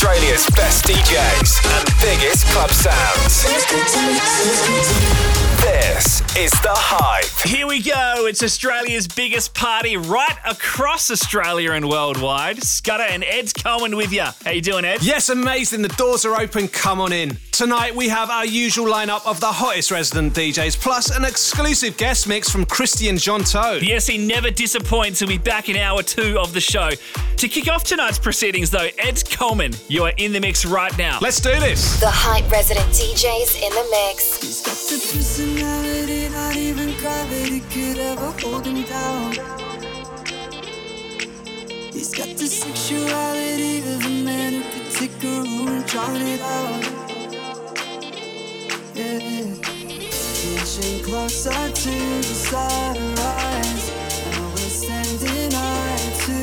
Home of Australia's best DJs and biggest club sounds. This is The Hype. Here we go. It's Australia's biggest party right across Australia and worldwide. Scudder and Ed's Cohen with you. How you doing, Ed? Yes, amazing. The doors are open. Come on in. Tonight we have our usual lineup of the hottest resident DJs, plus an exclusive guest mix from Christian Jeantou. Yes, he never disappoints. He'll be back in hour two of the show. To kick off tonight's proceedings, though, Ed Coleman, you are in the mix right now. Let's do this. The hype resident DJs in the mix. He's got the personality, not even gravity could ever hold him down. He's got the sexuality of a man who could take a room and drown it out. Yeah. Inching closer to the sunrise. And we're standing eye to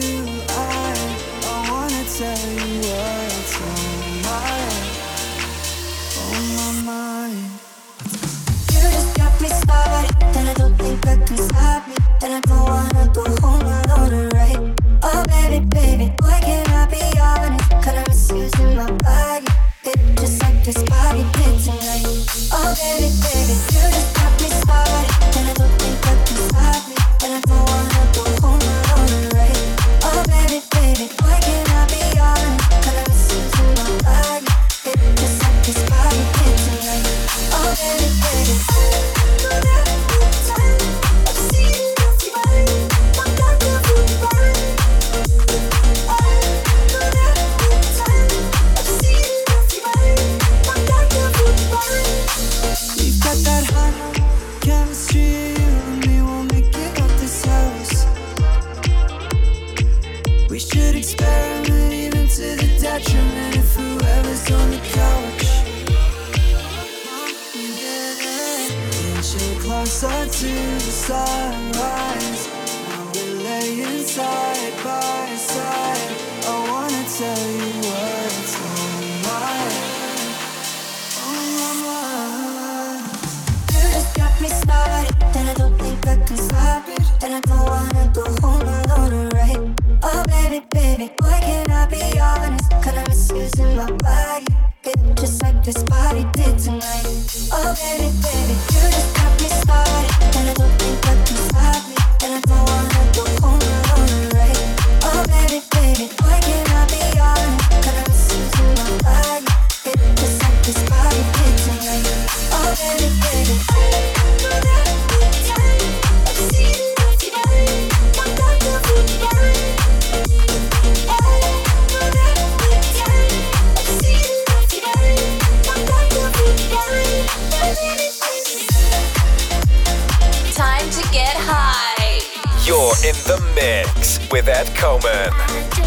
eye. I wanna tell you what's on my, on my mind. You just got me started, and I don't think I can stop me. And I don't wanna go home alone, right? Oh, baby, baby, why can't I be honest? Cause I'm misusing my body. This body did tonight. Oh, baby, baby, you just I don't wanna go home alone, right? Oh, baby, baby, why can't I? Cause I'm my body. It just like this body did tonight. Oh, baby, baby, you just got me started, and I don't think I can stop it. And I don't wanna in the mix with Ed Coleman.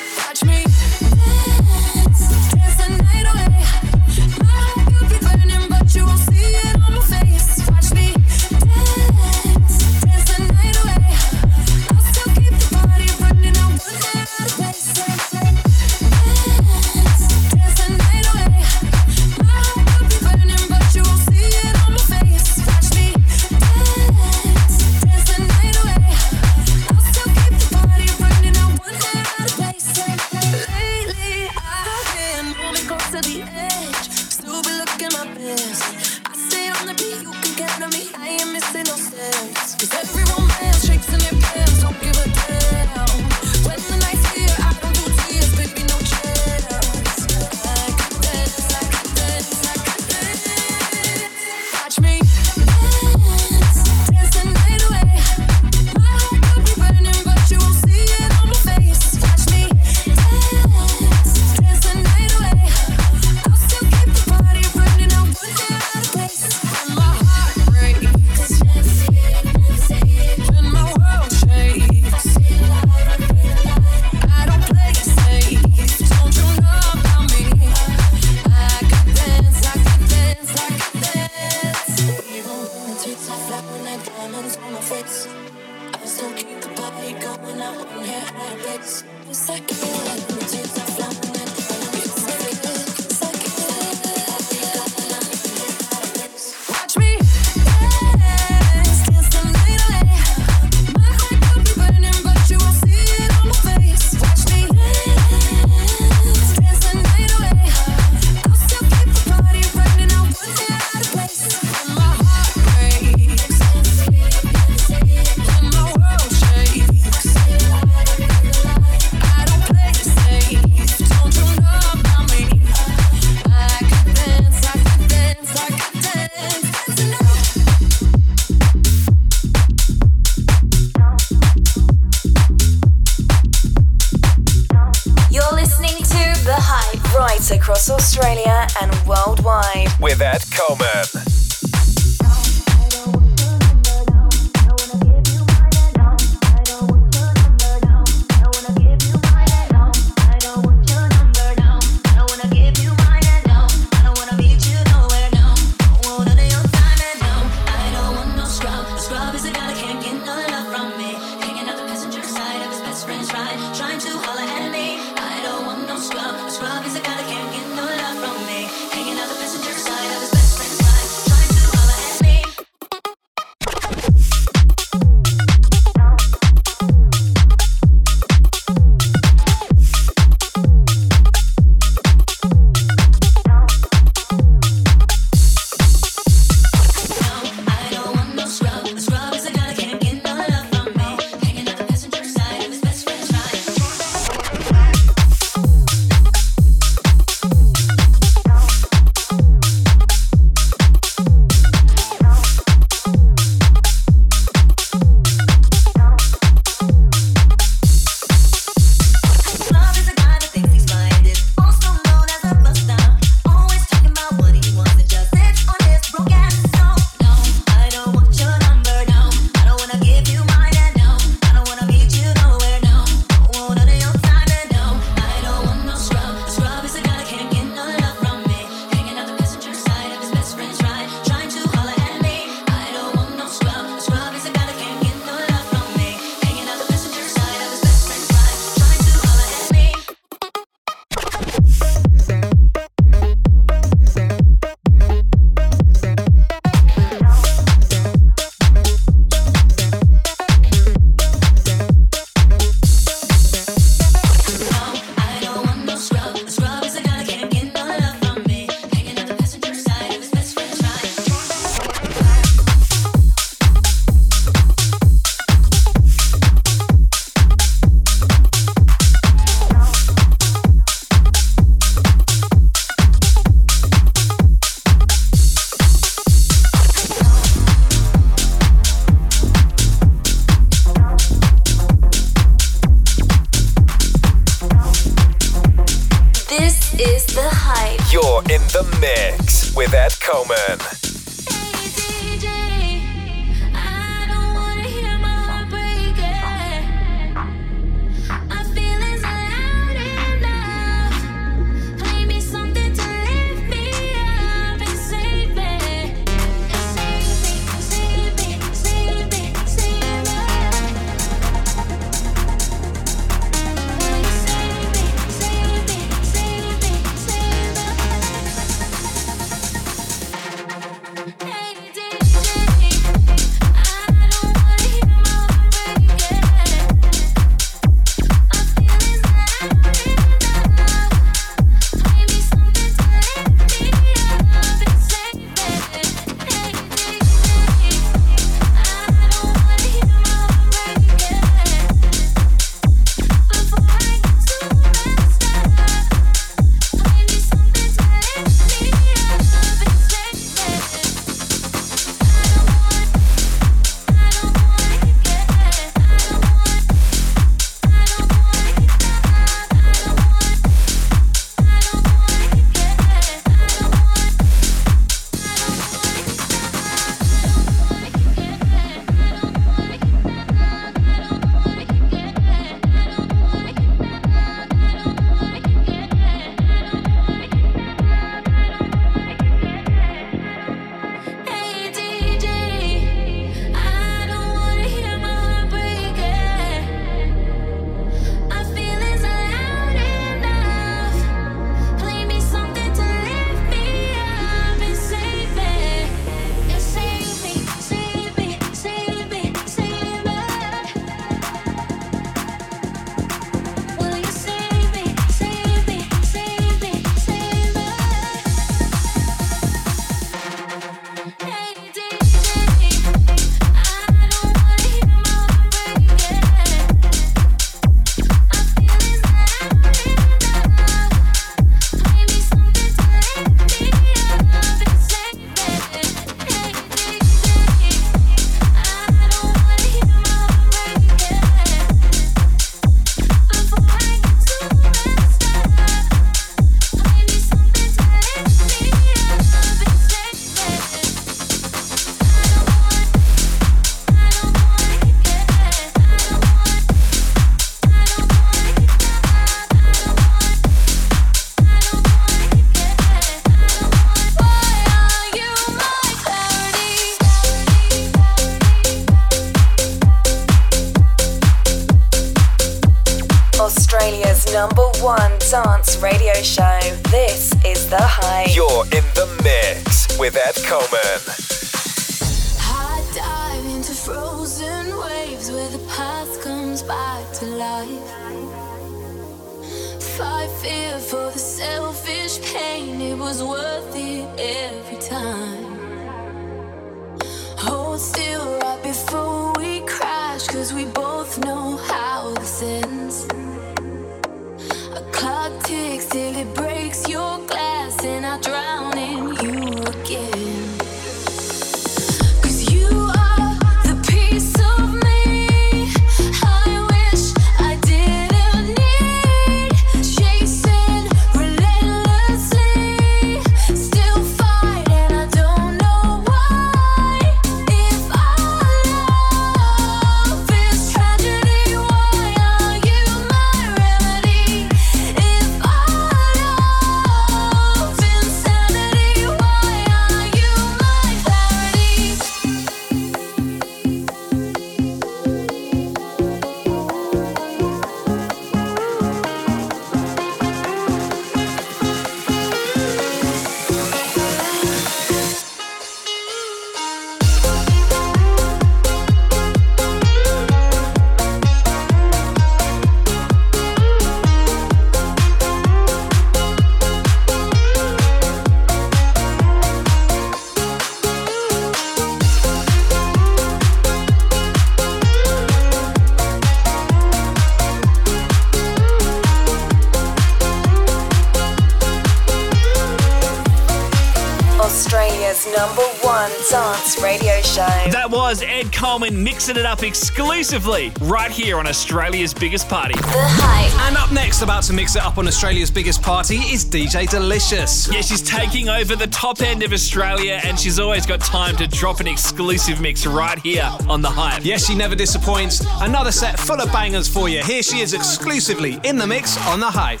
Dance radio show. That was Ed Coleman mixing it up exclusively right here on Australia's biggest party. The Hype. And up next, about to mix it up on Australia's biggest party, is DJ Delicious. Yeah, she's taking over the top end of Australia and she's always got time to drop an exclusive mix right here on The Hype. Yes, she never disappoints. Another set full of bangers for you. Here she is exclusively in the mix on the hype.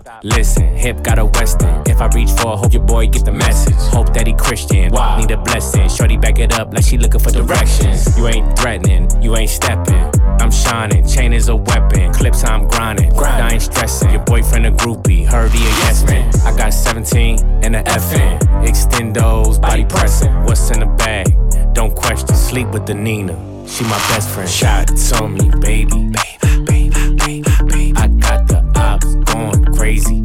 Stop, listen. Hip got a western. If I reach for, a hope your boy get the message. Hope that he Christian. Need a blessing. Shorty back it up like she looking for directions. You ain't threatening, you ain't stepping. I'm shining, chain is a weapon. Clips I'm grinding. I ain't stressing. Your boyfriend a groupie, heard he a yes man. I got 17 and a FN. Extendos, body pressing. What's in the bag? Don't question. Sleep with the Nina. She my best friend. Shots on me, baby. I crazy.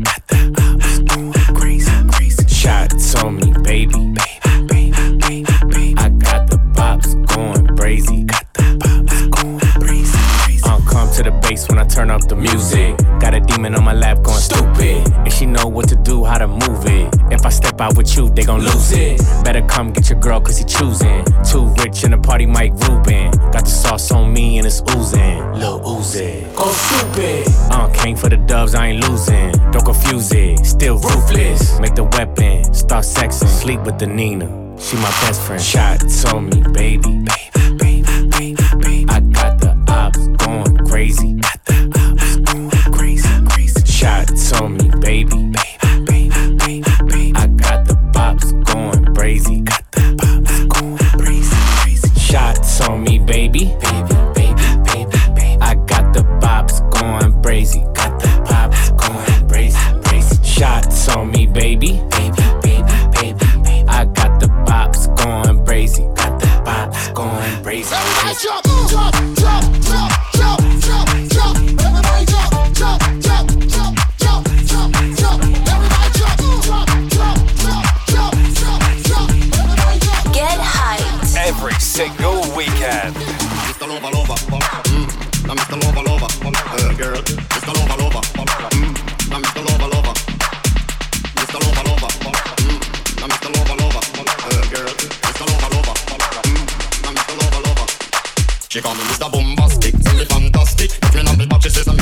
To the bass when I turn up the music. Got a demon on my lap going stupid. And she know what to do, how to move it. If I step out with you, they gon' lose it. Better come get your girl, cause he choosing. Too rich in the party, Mike Rubin. Got the sauce on me and it's oozing. Lil Uzi. Go stupid. Uh, came for the dubs, I ain't losing. Don't confuse it, still ruthless. Make the weapon, start sexing. Sleep with the Nina. She my best friend. Shot told me, baby. Got the ops going crazy. Shots on me, baby. I got the bops going crazy. Shots on me, baby. I got the bops going crazy. Got the bops going crazy. Shots on me, baby. I got the bops going crazy. Got the bops going crazy. She call me Mr. Bombastic, tell me fantastic. Touch me the back, she says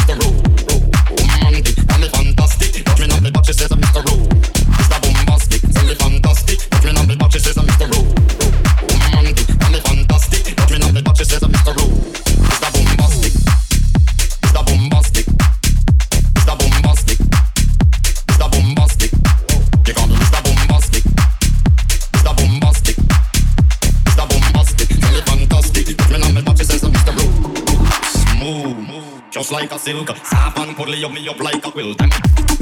just like a silk. Sap and puddly you me up like a quilt.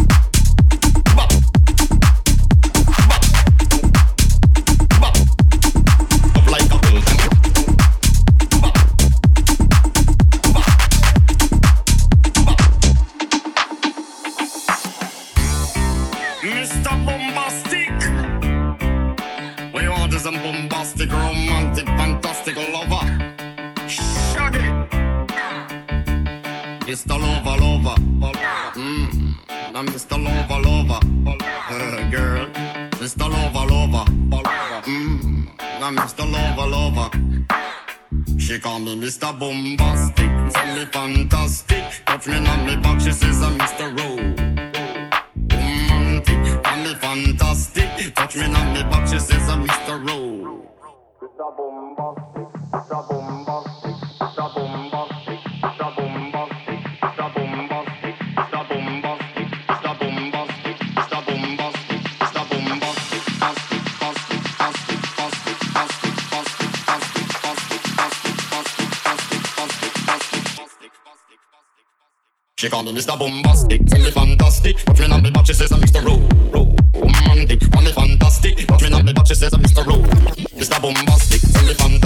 Mr. Lover Lover. She call me Mr. Bombastic, tell me fantastic. Touch me on me back, she says I'm Mr. Rowe. Romantic, call me fantastic. Touch me on me back, she says I'm Mr. Rowe. Mr. Bombastic, Mr. Bombastic. She call me Mr. Bombastic, tell me fantastic. But me not me back, she says I'm Mr. Ro Ro Romantic, call me fantastic. But me not me back, she says I'm Mr. Ro Mr. Bombastic, tell me fantastic.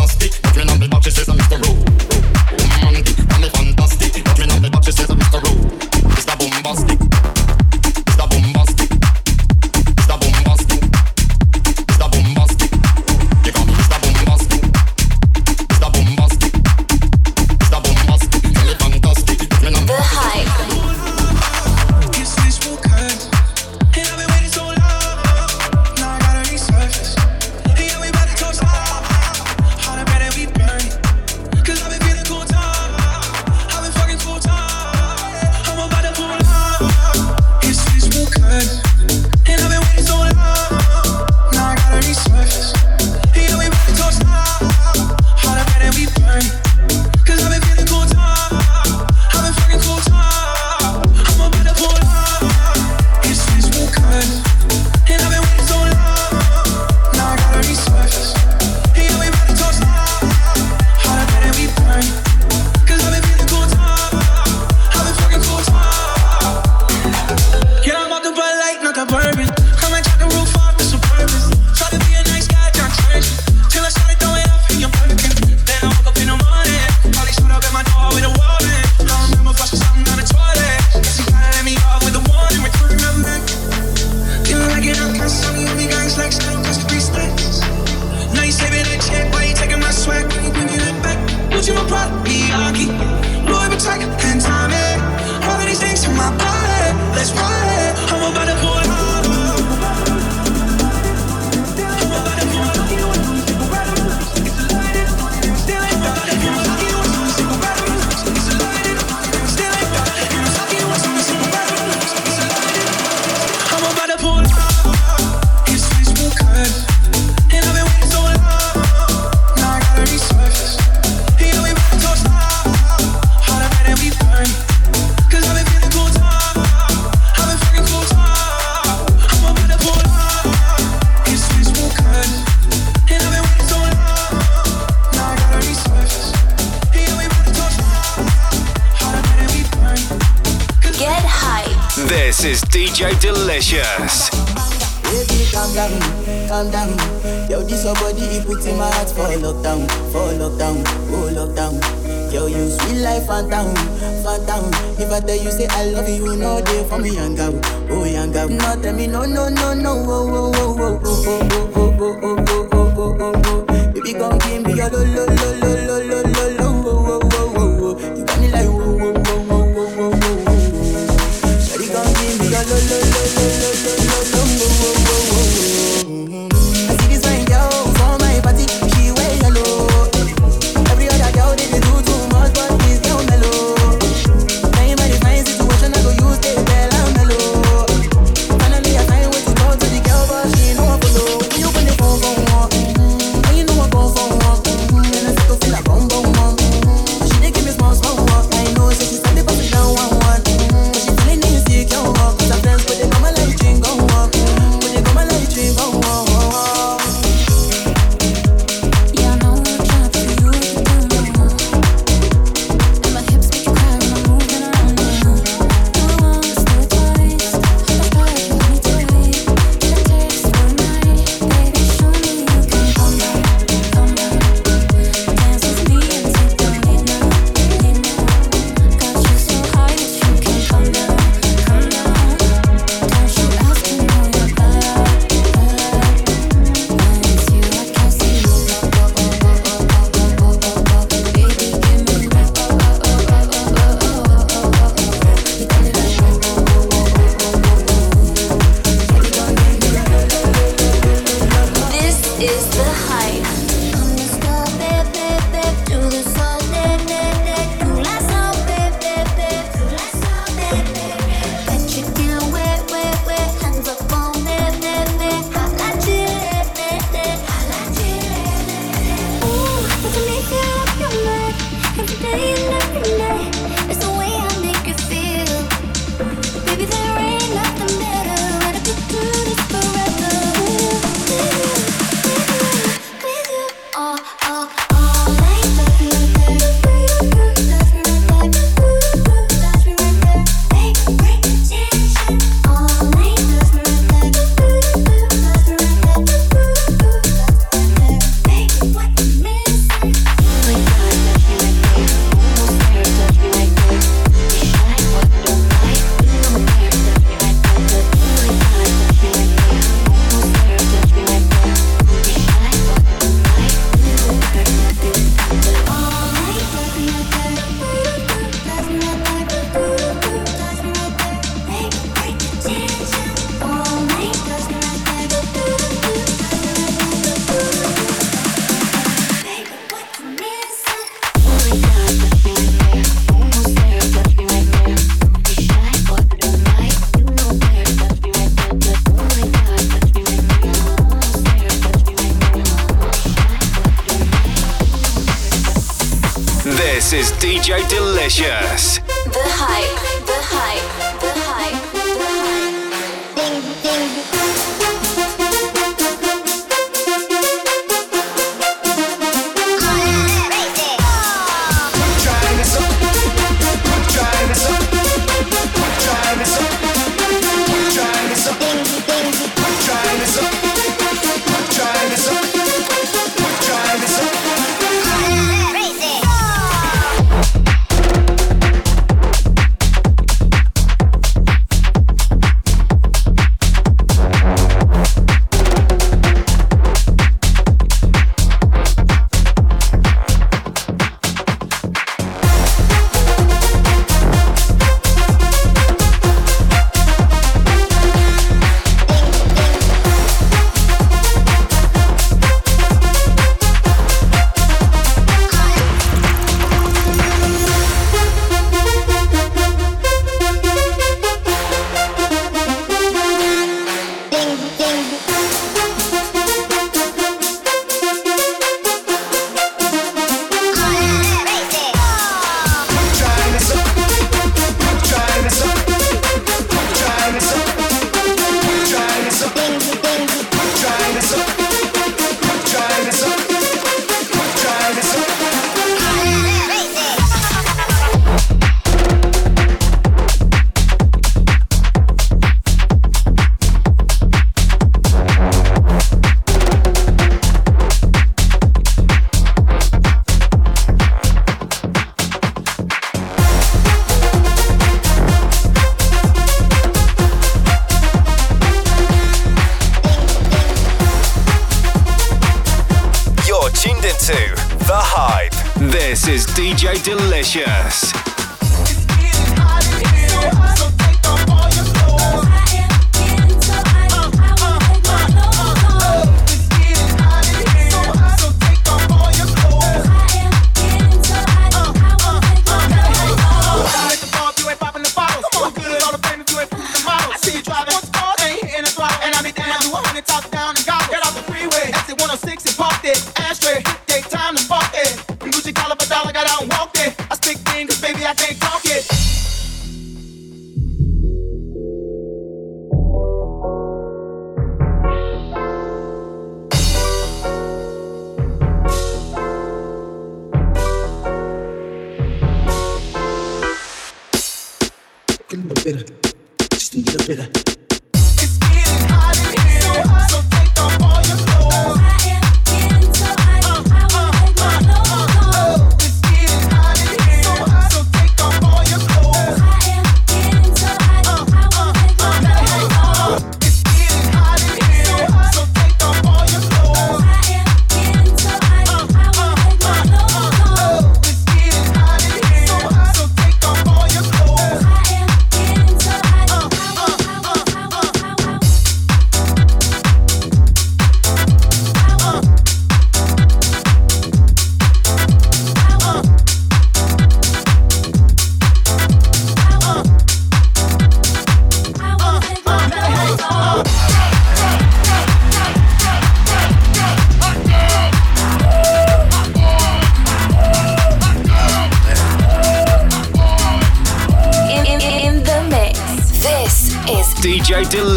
is DJ Delicious. Baby, calm down, calm down. Yo, this body, in my heart for lockdown, for lockdown, lockdown. Yo, you sweet life, phantom, phantom. If I tell you, say I love you, no day for me, young girl, oh young girl. No, tell me, no, no, no, no, oh, oh, oh, oh, oh, oh, oh, oh, oh, oh, oh, oh, oh, oh.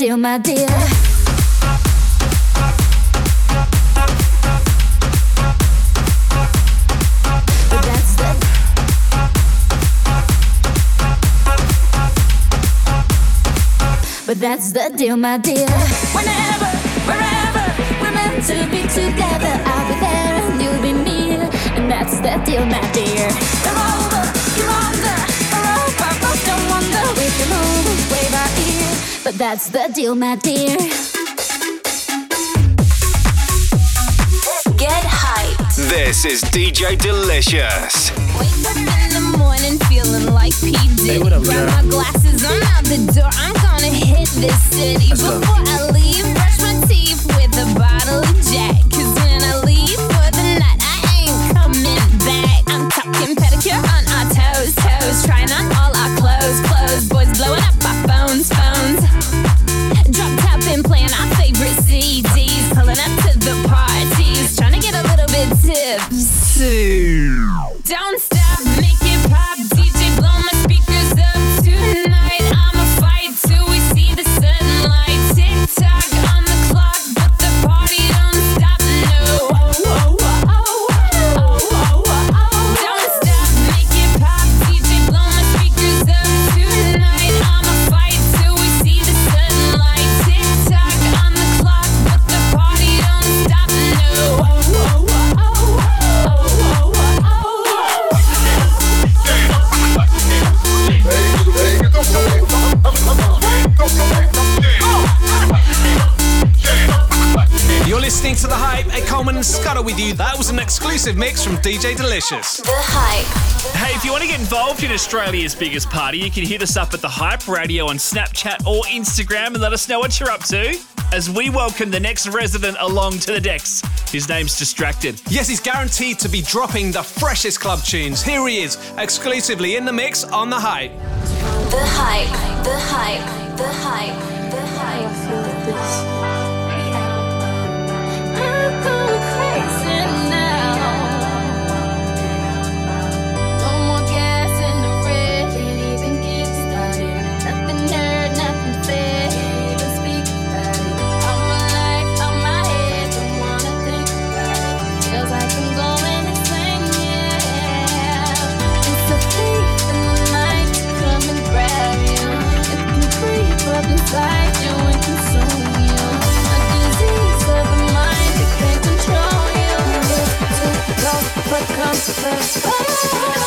Deal, my dear. But that's the But that's the deal, my dear. Whenever, wherever, we're meant to be together. I'll be there and you'll be near. And that's the deal, my that's the deal, my dear. Get hyped. This is DJ Delicious. Wake up in the morning feeling like P. Diddy. Hey, what up, Grab my glasses, I'm out the door. I'm gonna hit this city. Let's go. Before I leave, brush my teeth with a bottle of Jack. Was exclusive mix from DJ Delicious. The Hype. Hey, if you want to get involved in Australia's biggest party, you can hit us up at the Hype Radio on Snapchat or Instagram and let us know what you're up to. As we welcome the next resident along to the decks. His name's Distracted. Yes, he's guaranteed to be dropping the freshest club tunes. Here he is, exclusively in the mix on The Hype. The Hype. The Hype. The Hype. The Hype. Inside you and consume first.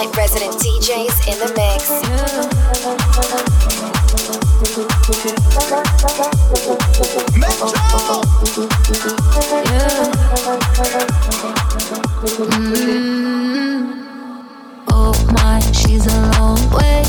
Hype. Resident DJs in the mix. Mm-hmm. Oh my, she's a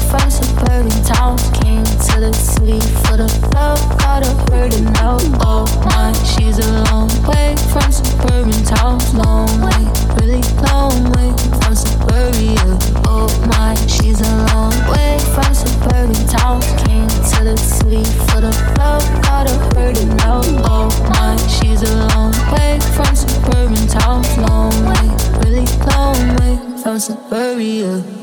from suburban towns. Came to the city for the love, got her hurting now. Oh my, she's a long way from suburban towns. Long way, really long way from suburbia. Oh my, she's a long way from suburban towns. Came to the city for the love, got her hurting now. Oh my, she's a long way from suburban towns. Long way, really long way from suburbia.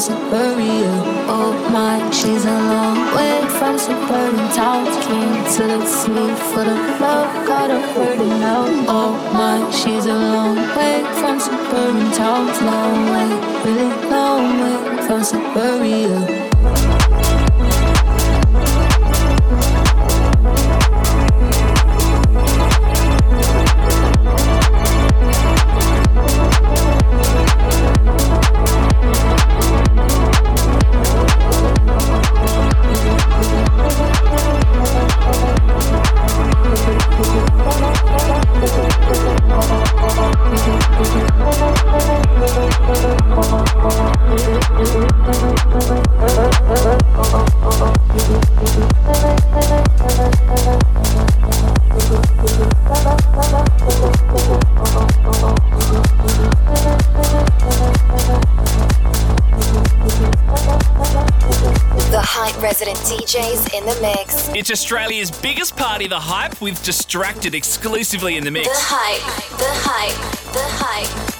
Suburbia. Oh my, she's a long way from suburban towns. Came to the city for the love, got her hurting now. Oh my, she's a long way from suburban towns. Long way, really long way from suburbia. Australia's biggest party, The Hype, with Distracted exclusively in the mix. The Hype. The Hype. The Hype.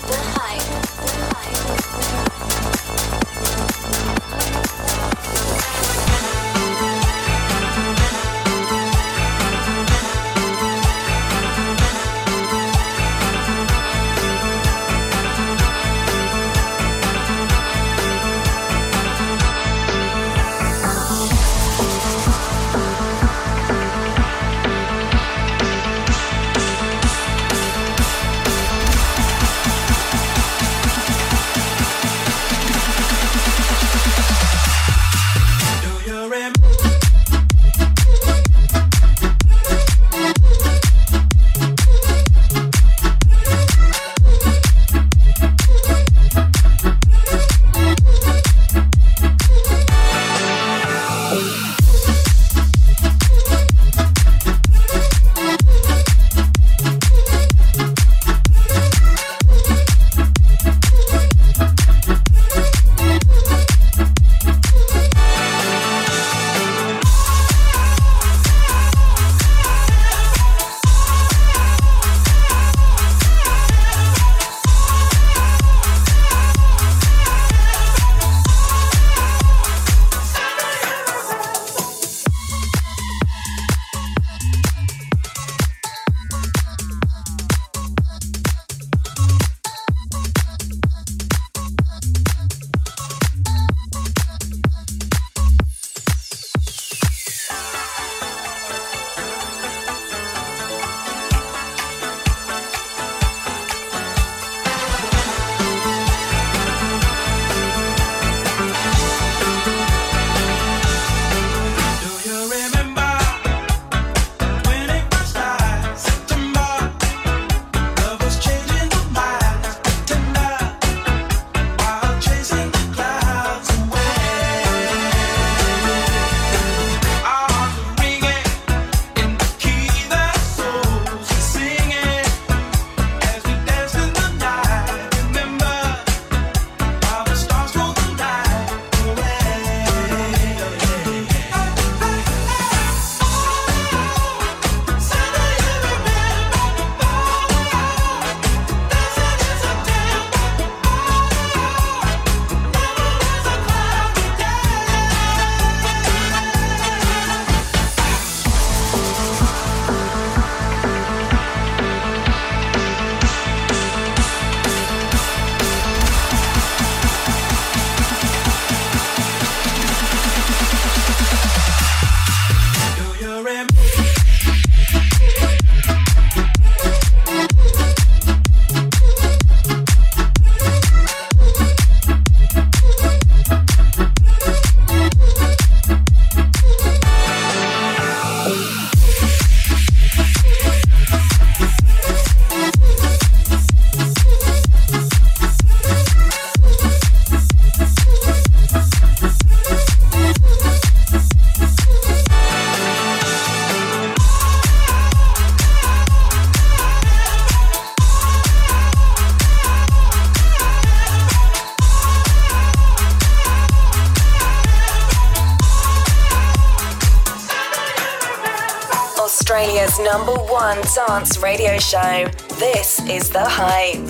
Number one dance radio show. This is The Hype.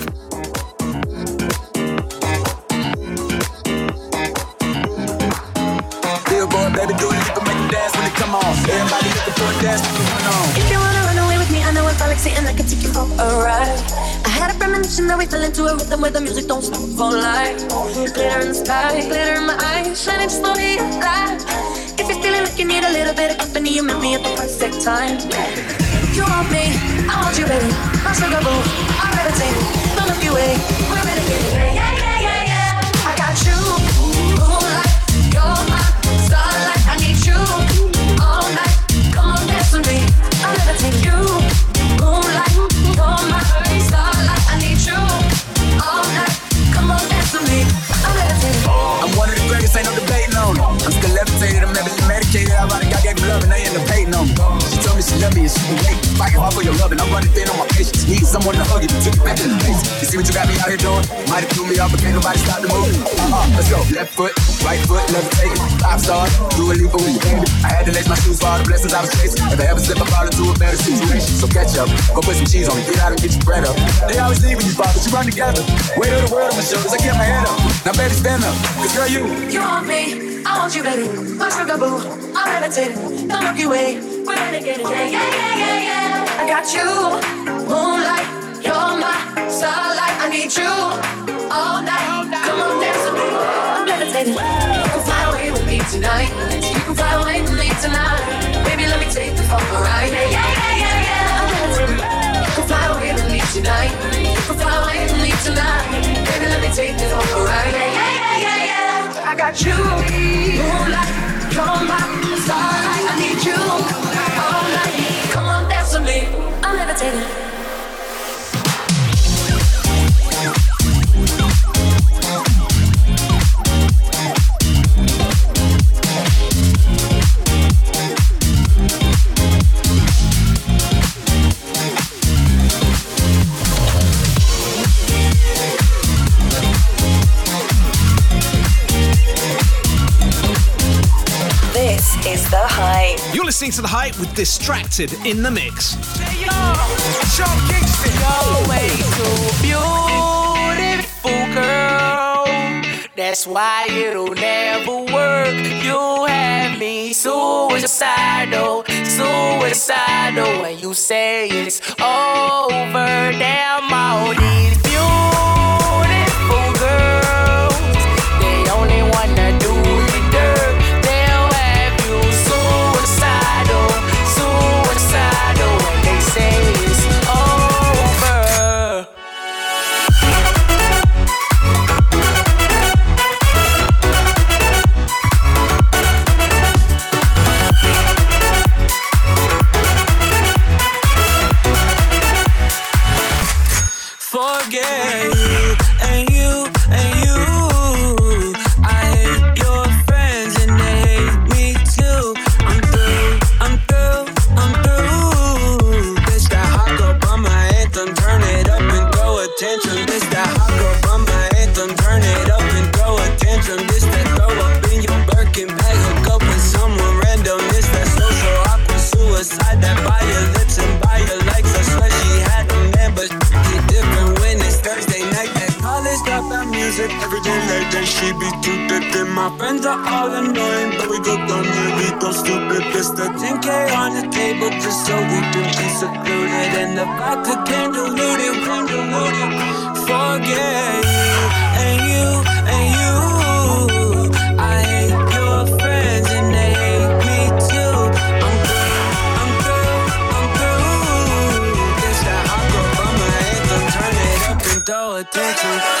Billboard, baby, do it, you can make it dance when it come on. Everybody looking for a dance, we can on. If you wanna run away with me, I know a galaxy and I can take you for a ride. I had a premonition that we fell into a rhythm where the music don't stop for life. Glitter in the sky, glitter in my eyes, shining slowly alive. If you're feeling like you need a little bit of company, you met me at the perfect time. You want me, I want you, baby. My sugar boo, I'm levitating. Don't look away, we're renegading. Yeah, yeah, yeah, yeah. I got you, moonlight, you're my starlight. I need you all night. Come on, dance with me. I'm you, moonlight, you're my starlight. I need you all night. Come on, dance with me. I'm. I'm one of the greatest, ain't no debating on it. I'm still levitated, I'm heavily medicated. I ride a God gave me love and they end up hating on me. Love me she can wait. Fighting hard for your love and I'm running thin on my patience. Need someone to hug you, took it back in the face. You see what you got me out here doing? Might have threw me off, but can't nobody stop the move. Uh-uh, let's go. Left foot, right foot, levitating. Five stars, do a leap with you, baby. I had to lace my shoes for all the blessings I was chasing. If I ever slip, I fall into a better situation. So catch up, go put some cheese on me, get out and get your bread up. They always leave when you fall, but you run together. Weight of the world on my shoulders, I get my head up. Now baby, stand up, cause girl, you. You want me, I want you, baby. My sugar boo, I'm levitating. The Milky Way, we're renegading. Yeah, yeah, yeah, yeah, yeah. I got you, moonlight, you're my starlight. I need you all night. Come on, dance with me. I'm. You can fly away with me tonight. You can fly away with me tonight. Baby, let me take for a ride. Yeah, yeah, yeah, yeah. You can fly away with me tonight. You can fly away with me tonight. Baby, let me take ride. Yeah, yeah, yeah, yeah, yeah. I got you, moonlight, you're my starlight. I need you Come on, dance with me. I'm levitating. Hype. You're listening to The Hype with Distracted in the Mix. You're way too beautiful, girl. That's why it'll never work. You have me suicidal, suicidal. When you say it's over, damn all these my friends are all annoying, but we go dumb and we go stupid. It's the 10k on the table just so we can be secluded and the vodka can't dilute it, can't dilute it. Forget you and you and you. I hate your friends and they hate me too. I'm through, I'm through, I'm hot girl bummer anthem, turn it up and throw attention.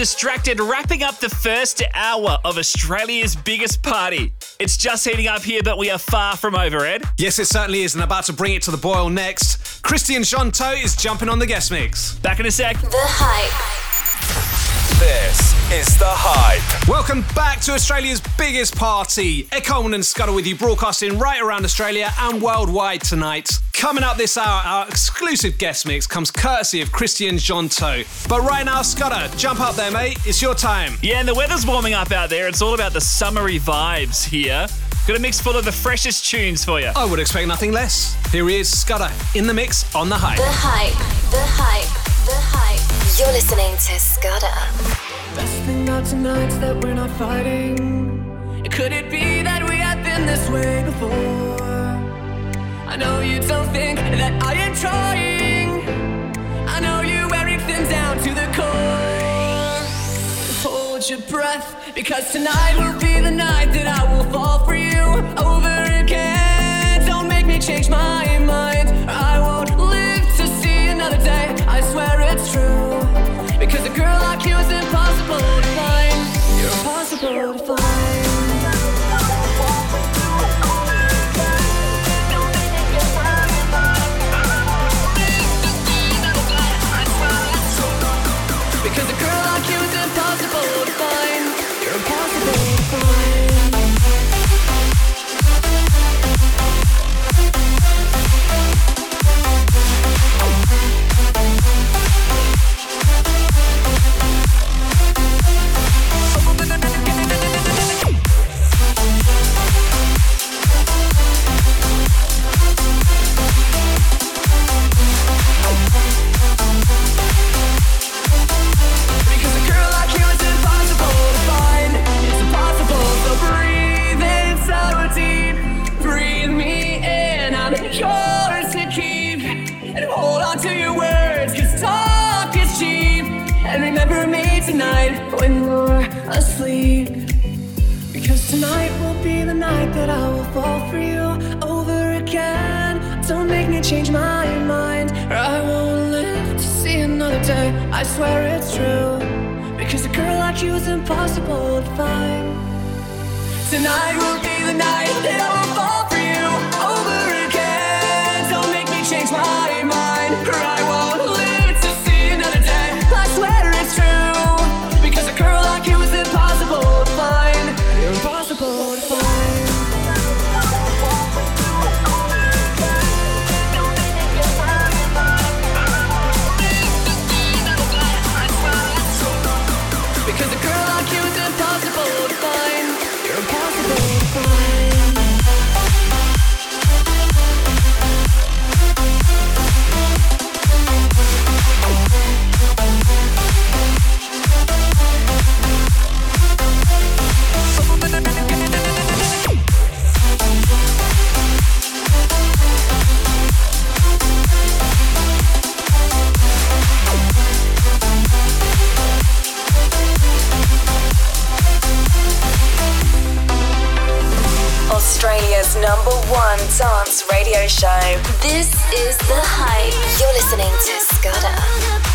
Distracted, wrapping up the first hour of Australia's biggest party. It's just heating up here, but we are far from over, Ed. Yes, it certainly is, and about to bring it to the boil next. Christian Jeantou is jumping on the guest mix. Back in a sec. The Hype. This is The Hype. Welcome back to Australia's biggest party. Ed Coleman and Scuttle with you, broadcasting right around Australia and worldwide tonight. Coming up this hour, our exclusive guest mix comes courtesy of Christian Jeantou. But right now, Scudder, jump up there, mate. It's your time. Yeah, and the weather's warming up out there. It's all about the summery vibes here. Got a mix full of the freshest tunes for you. I would expect nothing less. Here he is, Scudder, in the mix on The Hype. The hype, the hype, the hype. You're listening to Scudder. Best thing about tonight's that we're not fighting. Could it be that we have been this way before? I know you don't think that I am trying. I know you wearing things down to the core. Hold your breath, because tonight will be the night that I will fall for you over again. Don't make me change my mind. I won't live to see another day. I swear it's true. Because a girl like you is impossible to find. You're impossible to find. Night that I will fall for you over again. Don't make me change my mind, or I won't live to see another day. I swear it's true. Because a girl like you is impossible to find. Tonight will be the night that I will fall for you Number one dance radio show. This is The Hype. You're listening to Scudder.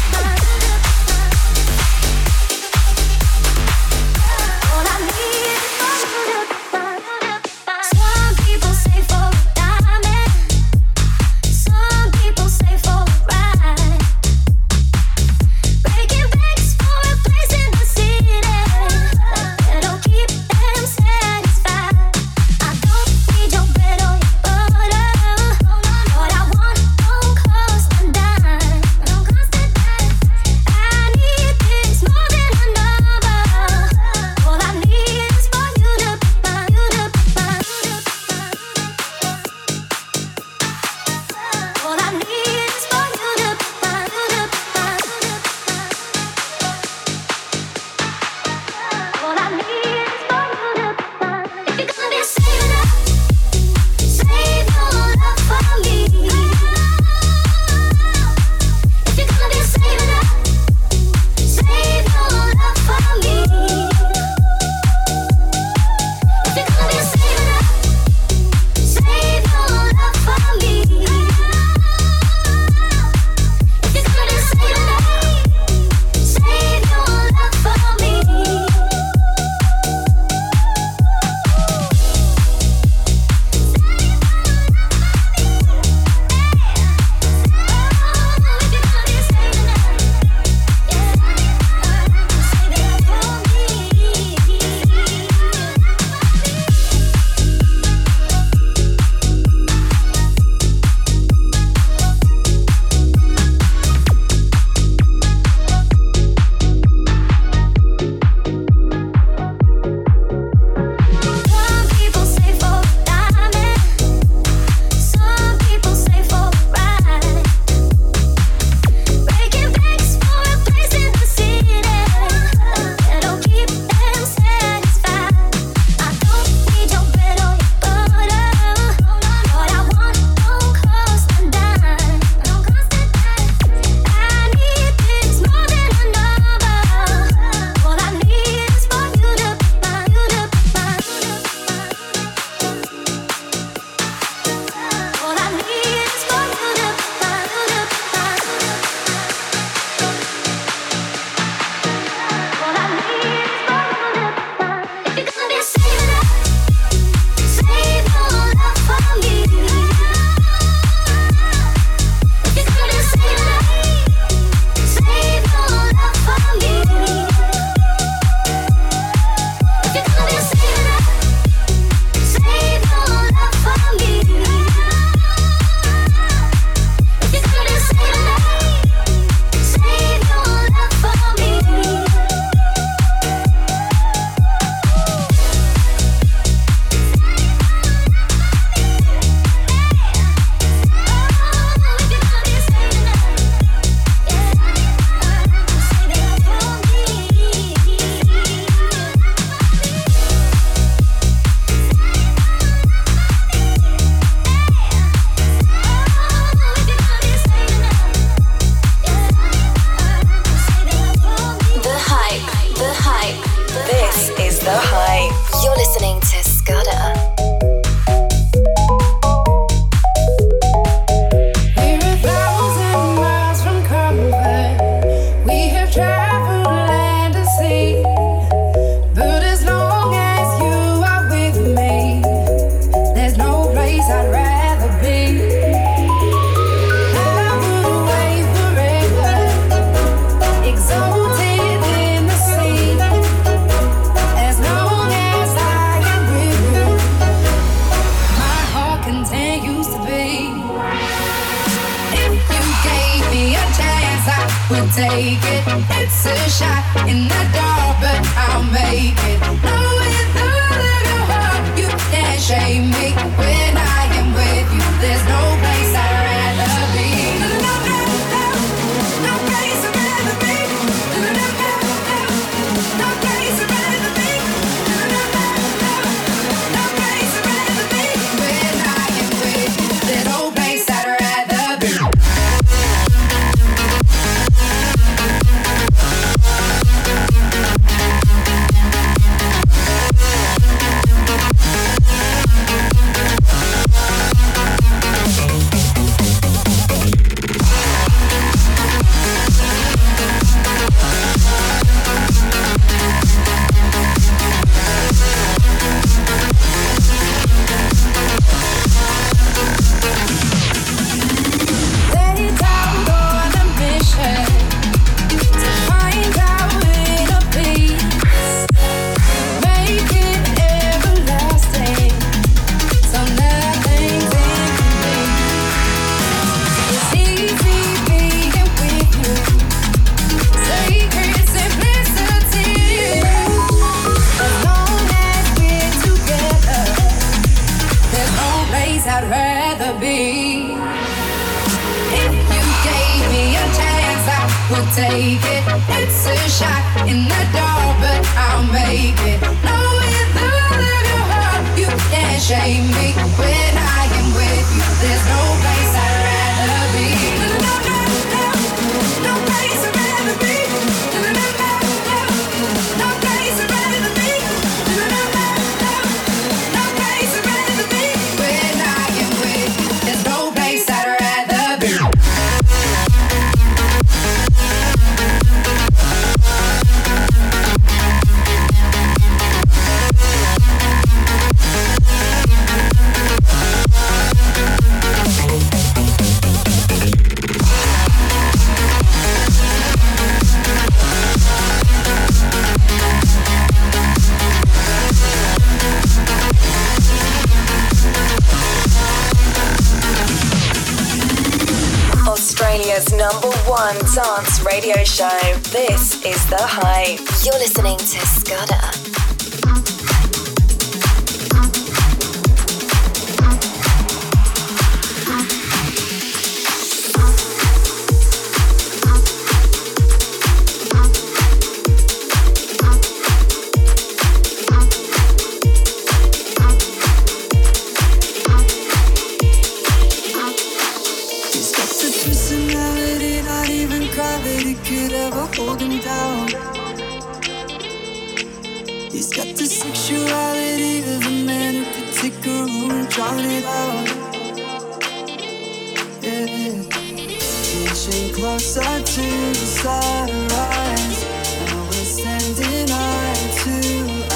closer to the sunrise. Now we're standing eye to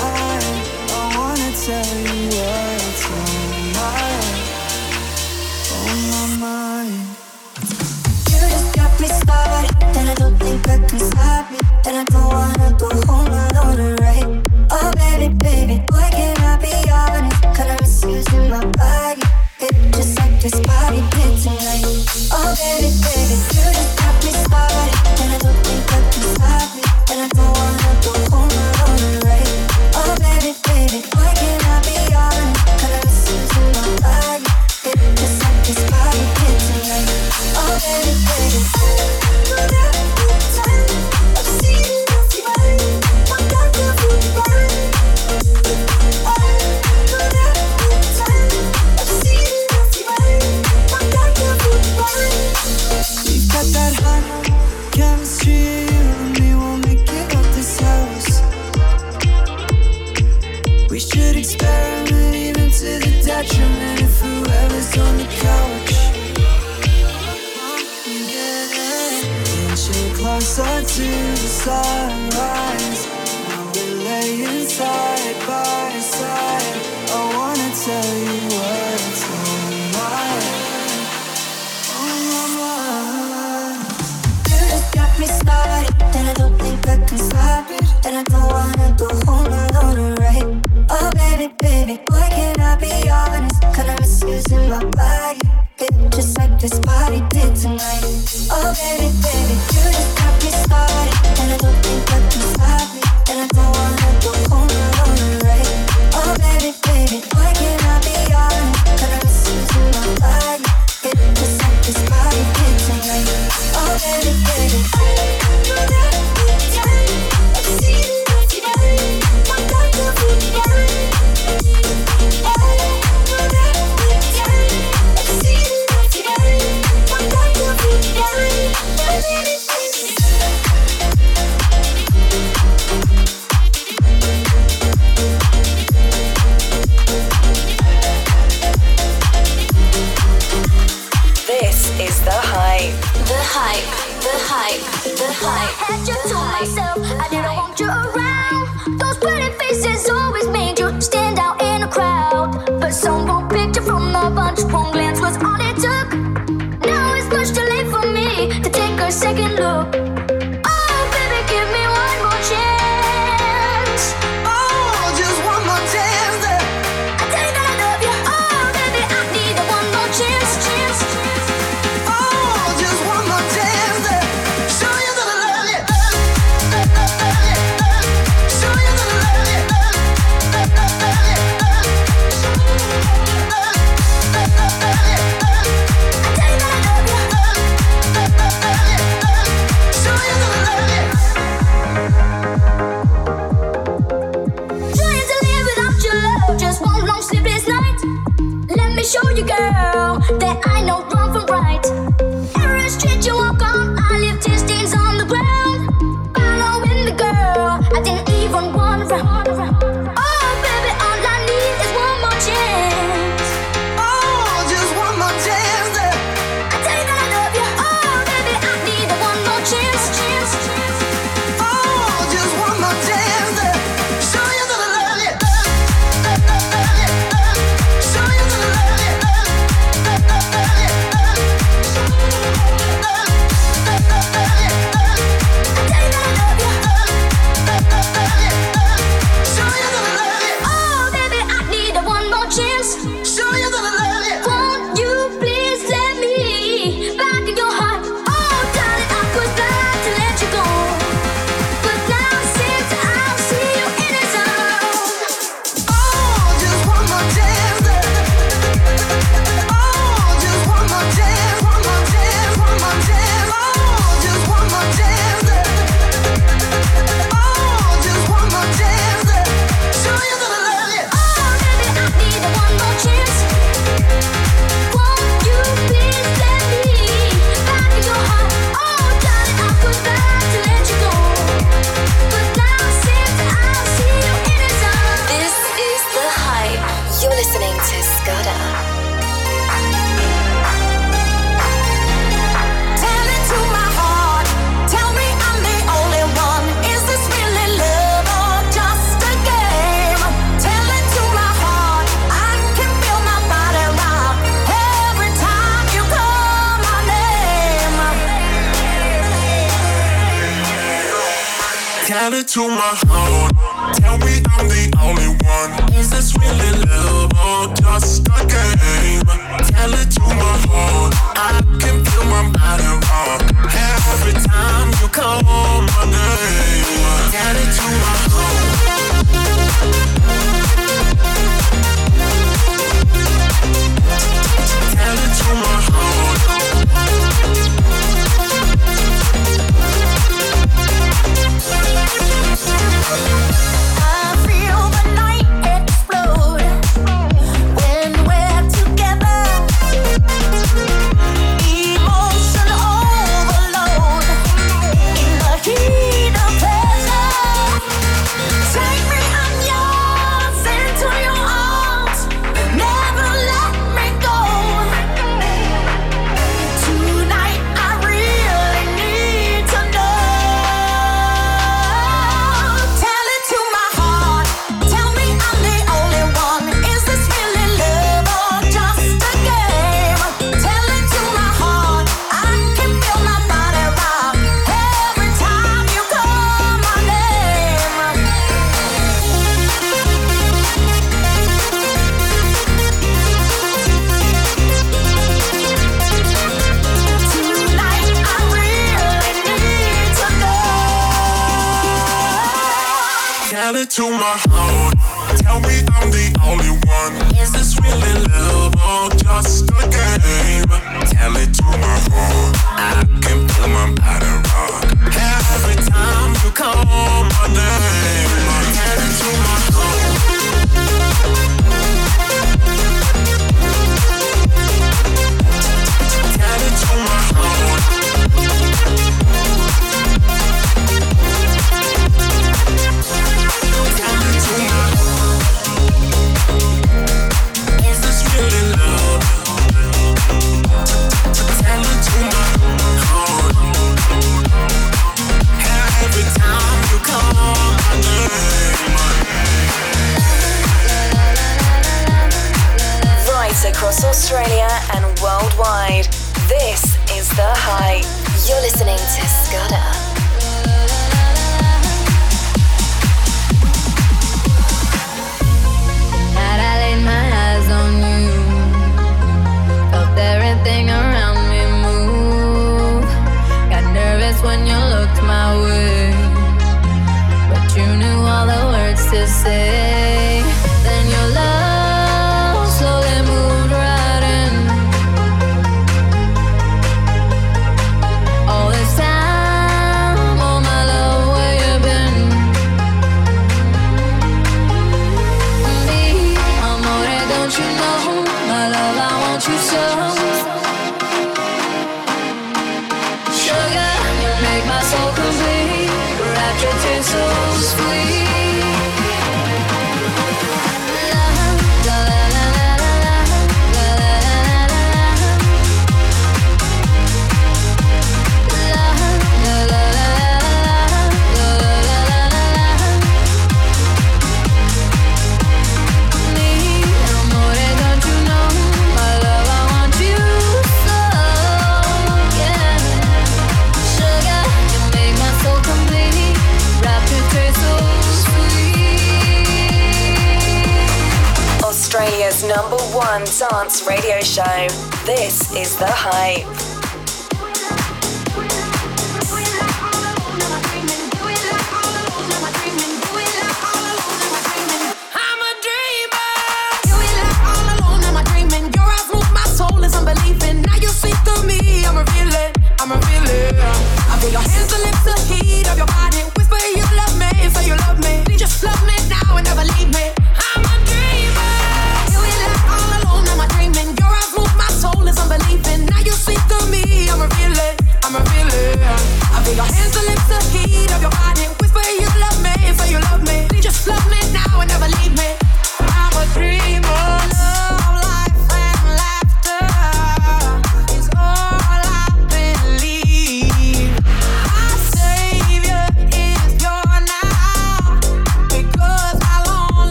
eye. I wanna tell you what's on my. On my mind. You just got me started, and I don't think back inside me, and I don't wanna go home alone and. Oh baby, baby, why can't I be honest? Kinda miss using my body, just like this body did tonight. Oh baby, baby.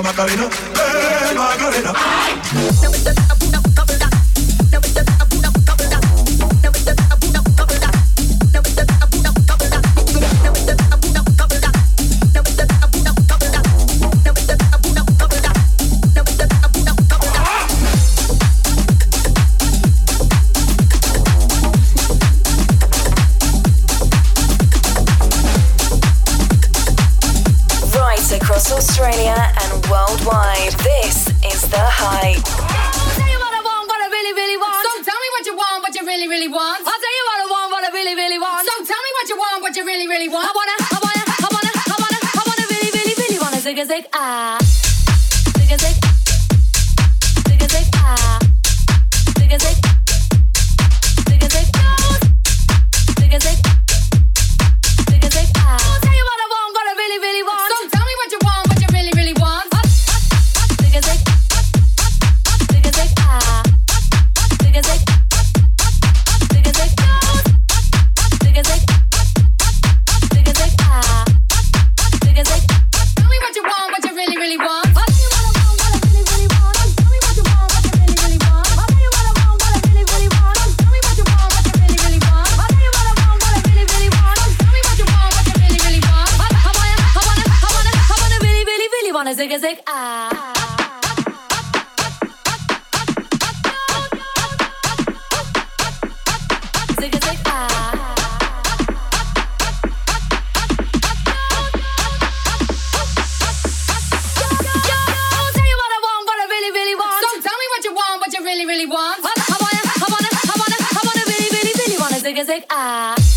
Macarena, ah.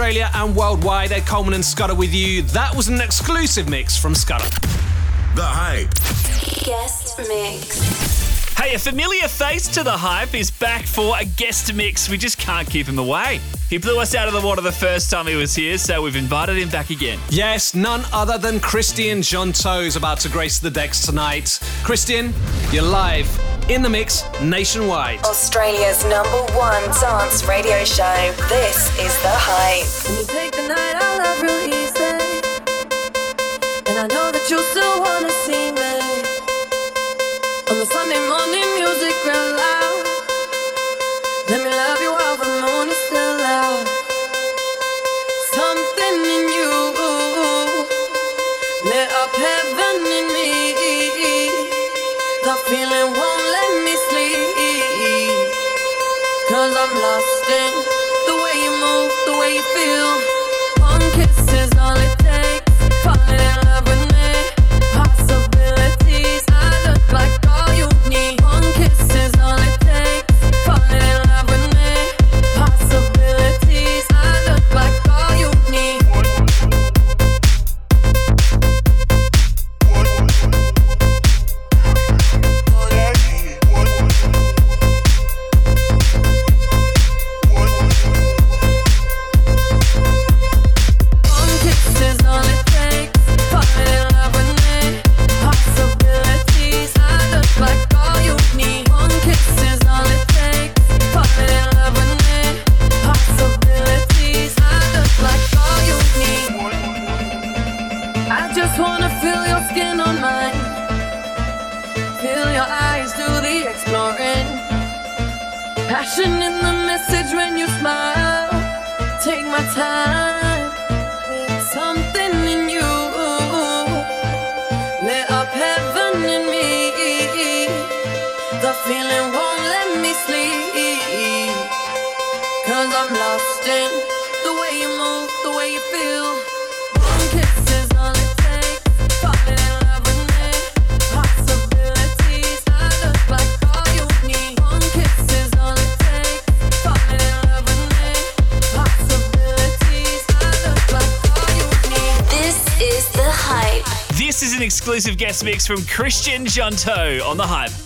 Australia and worldwide. Ed Coleman and Scudder with you. That was an exclusive mix from Scudder. The Hype. Guest mix. Hey, a familiar face to the hype is back for a guest mix. We just can't keep him away. He blew us out of the water the first time he was here, so we've invited him back again. Yes, none other than Christian Jeantou is about to grace the decks tonight. Christian, you're live in the mix nationwide. Australia's number one dance radio show. This is The Hype. exclusive guest mix from Christian Jeantou on The Hype.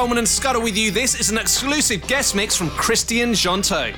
Coleman and Scudder with you. This is an exclusive guest mix from Christian Jeantou.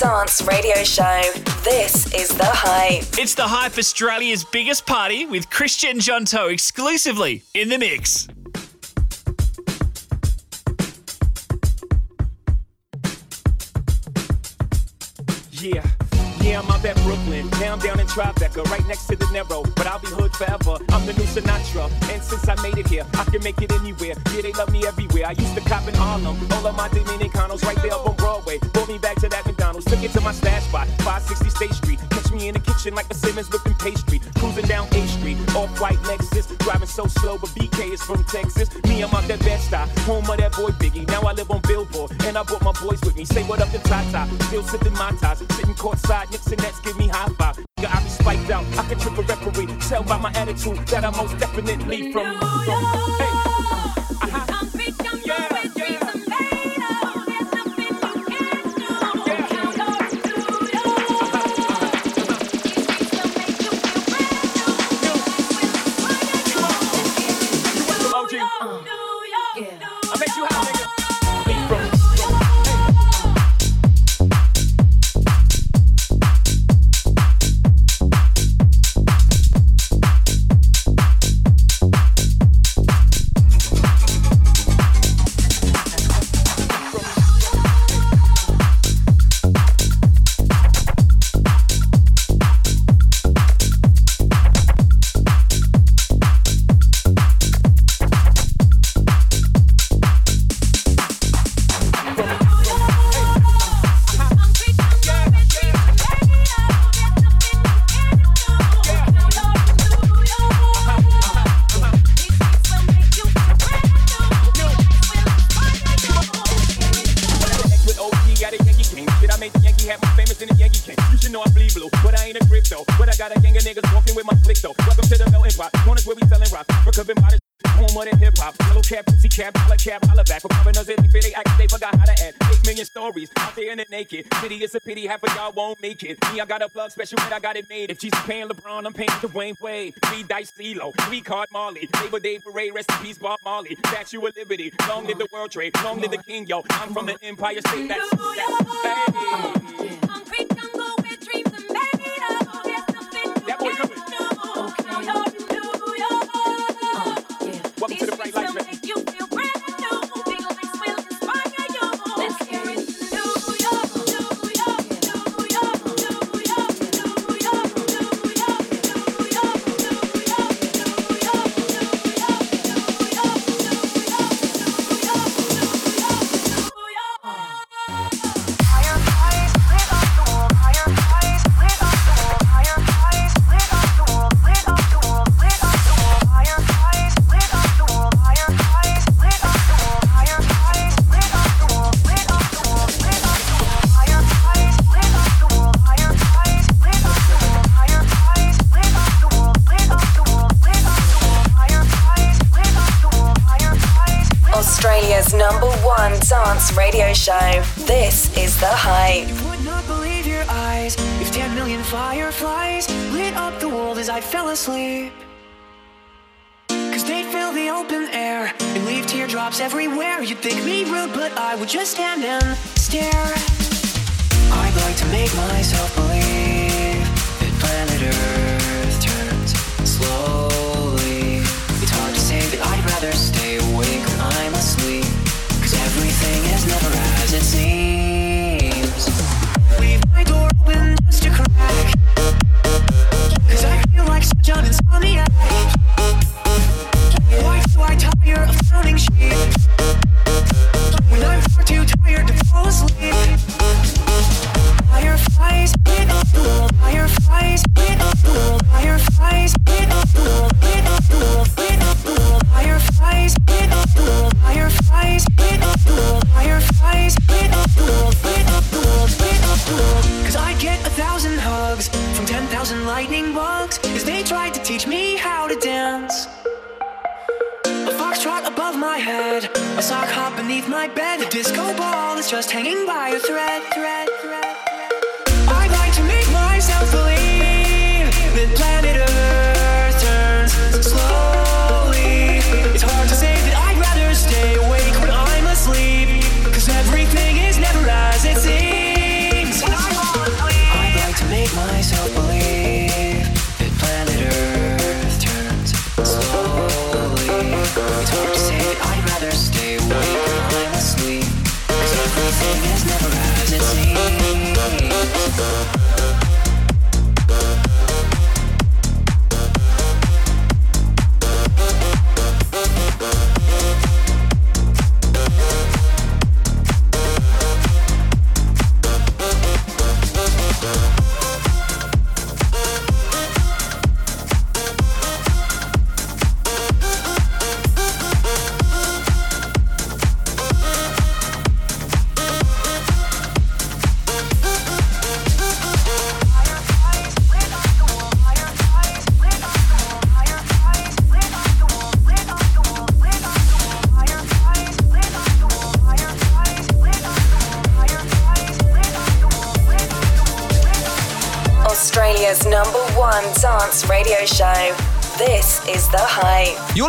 Dance radio show. This is The Hype. It's the Hype Australia's biggest party with Christian Jeantou exclusively in the mix. Yeah. Yeah, I'm out at Brooklyn. Now I'm down in Tribeca, right next to De Niro. But I'll be hood forever. I'm the new Sinatra. And since I made it here, I can make it anywhere. Yeah, they love me everywhere. I used to cop in Harlem. All of my Dominicanos right there up on Broadway. Brought me back to that McDonald's. Took it to my stash spot, 560 State Street. Catch me in the kitchen like a Simmons whipping pastry. Cruising down A Street, off-white Lexus. Driving so slow, but BK is from Texas. Me, I'm out that Bed-Stuy, home of that boy Biggie. Now I live on Billboard, and I brought my boys with me. Say what up to Tata. Still sipping my ties, sitting courtside. Knicks and Nets give me high five. I be spiked out. I can trip a referee. Tell by my attitude that I'm most definitely from. from hey. Me, I got a plug special, but I got it made. If Jeezy's paying LeBron, I'm paying Dwyane Wade. Three dice CeeLo, three card Marley. Labor Day parade, rest in peace, Bob Marley. Statue of Liberty, long live the World Trade, long live the King, yo. I'm from the Empire State. That's, that's hey. That boy coming. Welcome Australia's just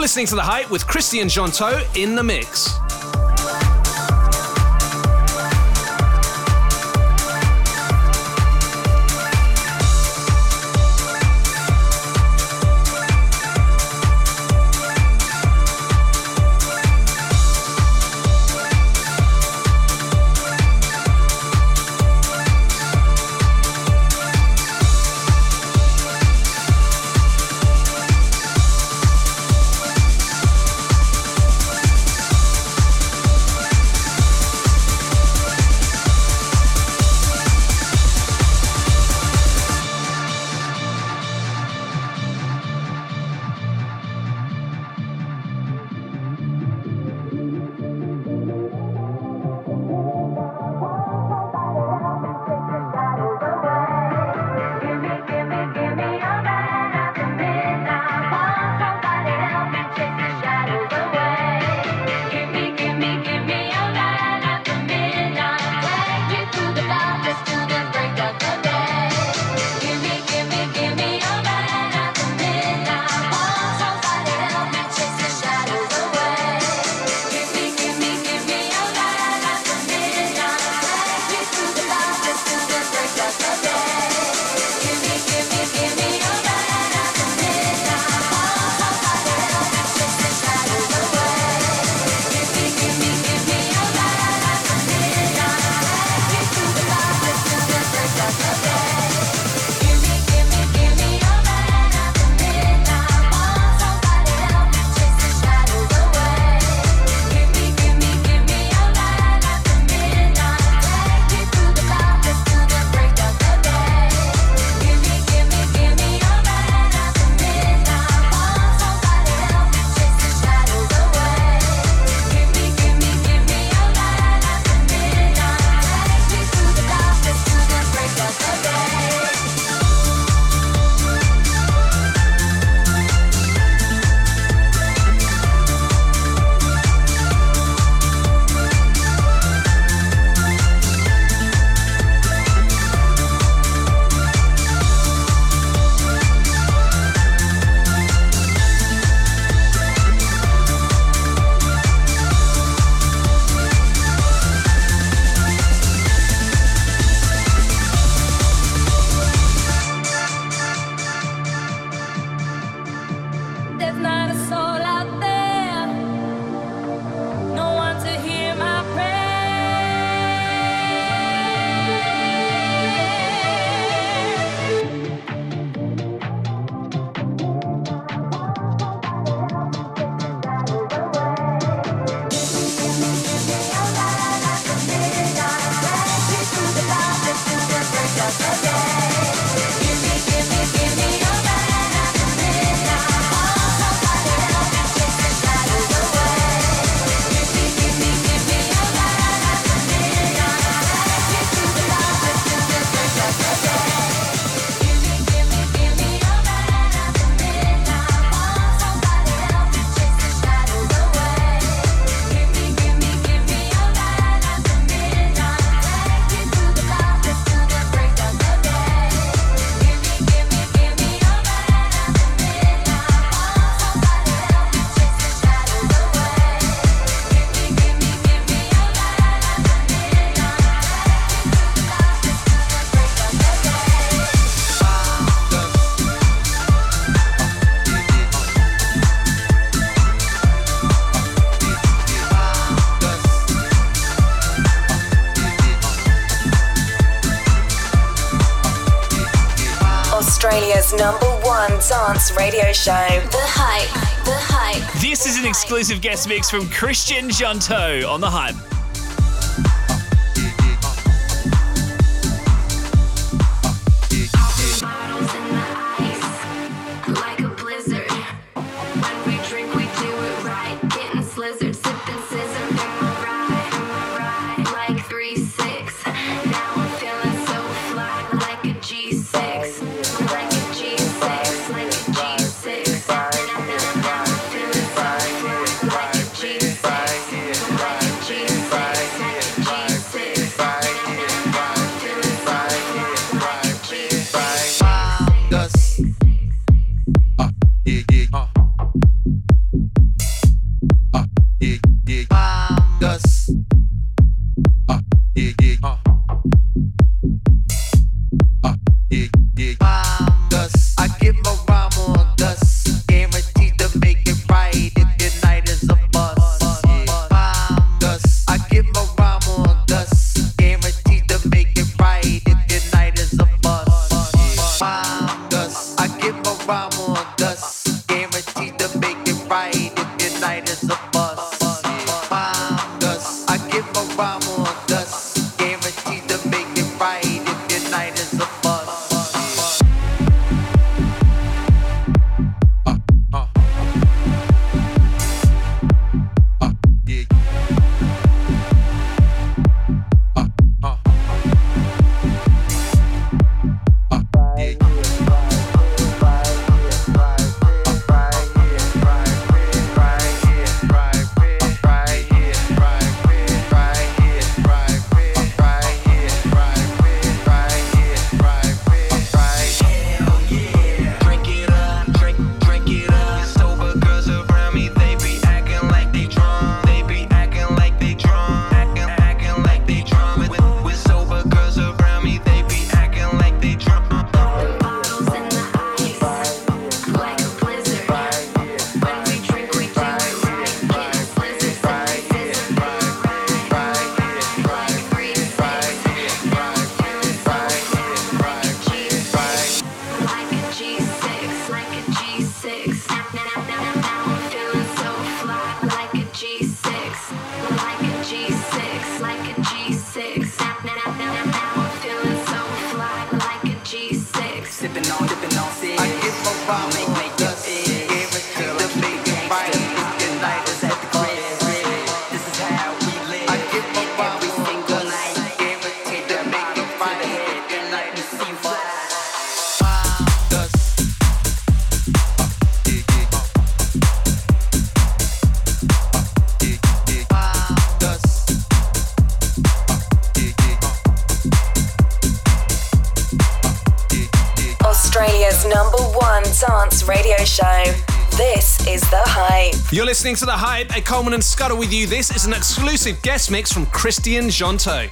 You're listening to The Hype with Christian Jeantou in the mix. Number one dance radio show, The Hype. The Hype. This is an exclusive guest mix from Christian Jeantou on The Hype. You're listening to The Hype, a Coleman and Scudder with you. This is an exclusive guest mix from Christian Jeantou.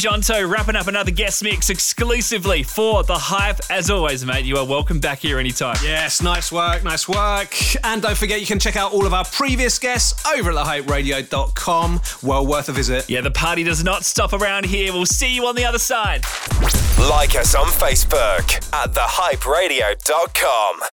Jeantou wrapping up another guest mix exclusively for The Hype. As always, mate, you are welcome back here anytime. Yes, nice work, nice work. And don't forget, you can check out all of our previous guests over at thehyperadio.com. Well worth a visit. Yeah, the party does not stop around here. We'll see you on the other side. Like us on Facebook at thehyperadio.com.